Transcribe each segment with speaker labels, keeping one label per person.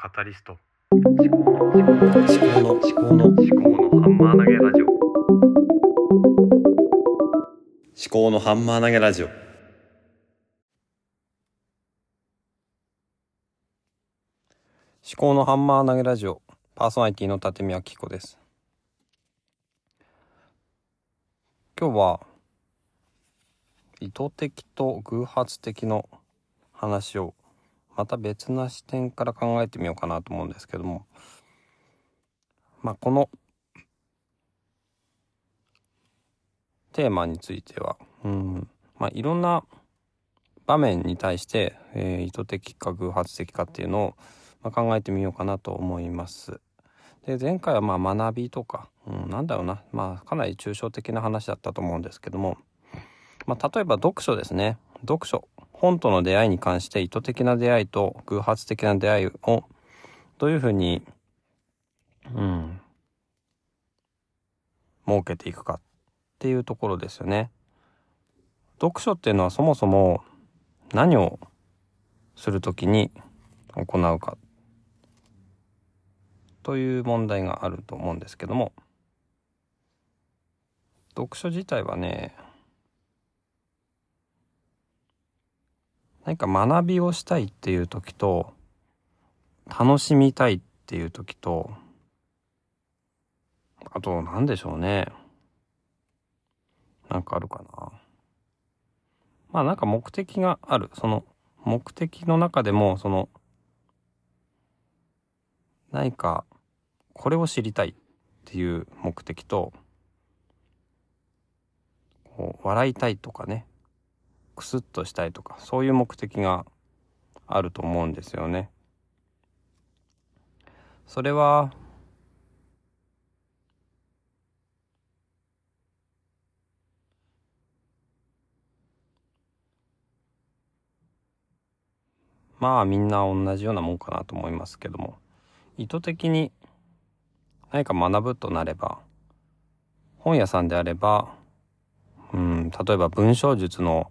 Speaker 1: カタリスト。思考の思考の
Speaker 2: 思考の思考の
Speaker 1: 思考のハンマー投げラジオ。
Speaker 2: 思考のハンマー投げラジオ。思考のハンマー投げラジオ。パーソナリティの立見明子です。今日は意図的と偶発的の話をまた別な視点から考えてみようかなと思うんですけども。まあこのテーマについてはうん。まあいろんな場面に対して、えー意図的か偶発的かっていうのを、まあ、考えてみようかなと思います。で前回はまあ学びとか、うん、なんだろうな。まあかなり抽象的な話だったと思うんですけども、まあ、例えば読書ですね。読書。本との出会いに関して意図的な出会いと偶発的な出会いをどういうふうに、うん、設けていくかっていうところですよね。読書っていうのはそもそも何をするときに行うかという問題があると思うんですけども読書自体はね何か学びをしたいっていう時と楽しみたいっていう時とあと何でしょうね。なんかあるかな。まあなんか目的がある。その目的の中でもその何かこれを知りたいっていう目的とこう笑いたいとかね。クスッとしたいとかそういう目的があると思うんですよね。それはまあみんな同じようなもんかなと思いますけども意図的に何か学ぶとなれば本屋さんであればうん例えば文章術の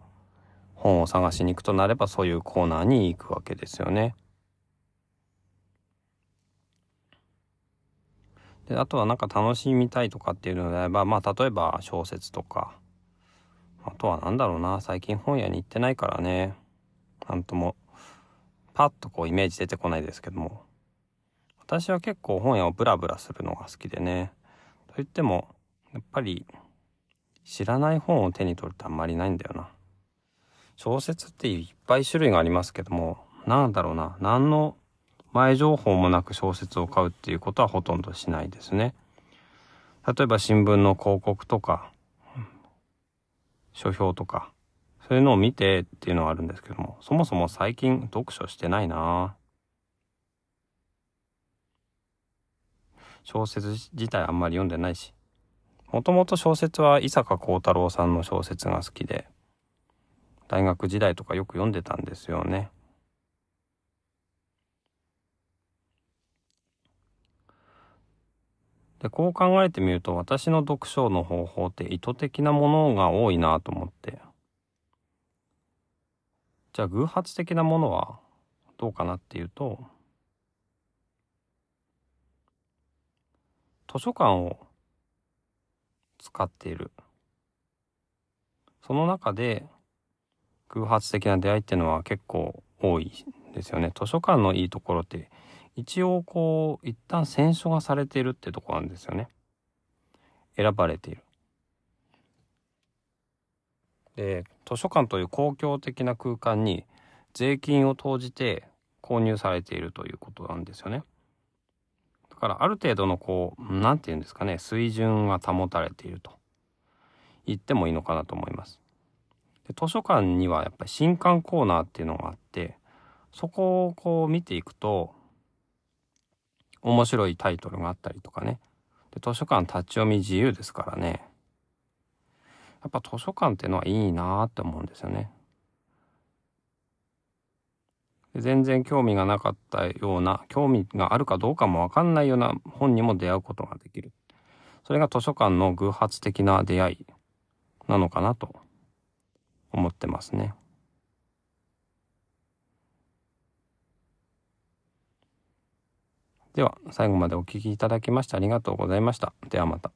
Speaker 2: 本を探しに行くとなればそういうコーナーに行くわけですよね。であとはなんか楽しみたいとかっていうのであればまあ例えば小説とか。あとはなんだろうな。最近本屋に行ってないからね。なんともパッとこうイメージ出てこないですけども。私は結構本屋をブラブラするのが好きでね。と言ってもやっぱり知らない本を手に取るってあんまりないんだよな。小説っていっぱい種類がありますけどもなんだろうな何の前情報もなく小説を買うっていうことはほとんどしないですね。例えば新聞の広告とか書評とかそういうのを見てっていうのはあるんですけどもそもそも最近読書してないな。小説自体あんまり読んでないしもともと小説は伊坂幸太郎さんの小説が好きで大学時代とかよく読んでたんですよね。でこう考えてみると私の読書の方法って意図的なものが多いなと思って。じゃあ偶発的なものはどうかなっていうと図書館を使っている。その中で偶発的な出会いっていうのは結構多いですよね。図書館のいいところって一応こう一旦選書がされているってとこなんですよね。選ばれている。で図書館という公共的な空間に税金を投じて購入されているということなんですよね。だからある程度のこう何て言うんですかね水準が保たれていると言ってもいいのかなと思います。で図書館にはやっぱり新刊コーナーっていうのがあってそこをこう見ていくと面白いタイトルがあったりとかね。で図書館立ち読み自由ですからね。やっぱ図書館っていうのはいいなって思うんですよね。で全然興味がなかったような興味があるかどうかもわかんないような本にも出会うことができる。それが図書館の偶発的な出会いなのかなと思ってますね。では最後までお聴きいただきましてありがとうございましたではまた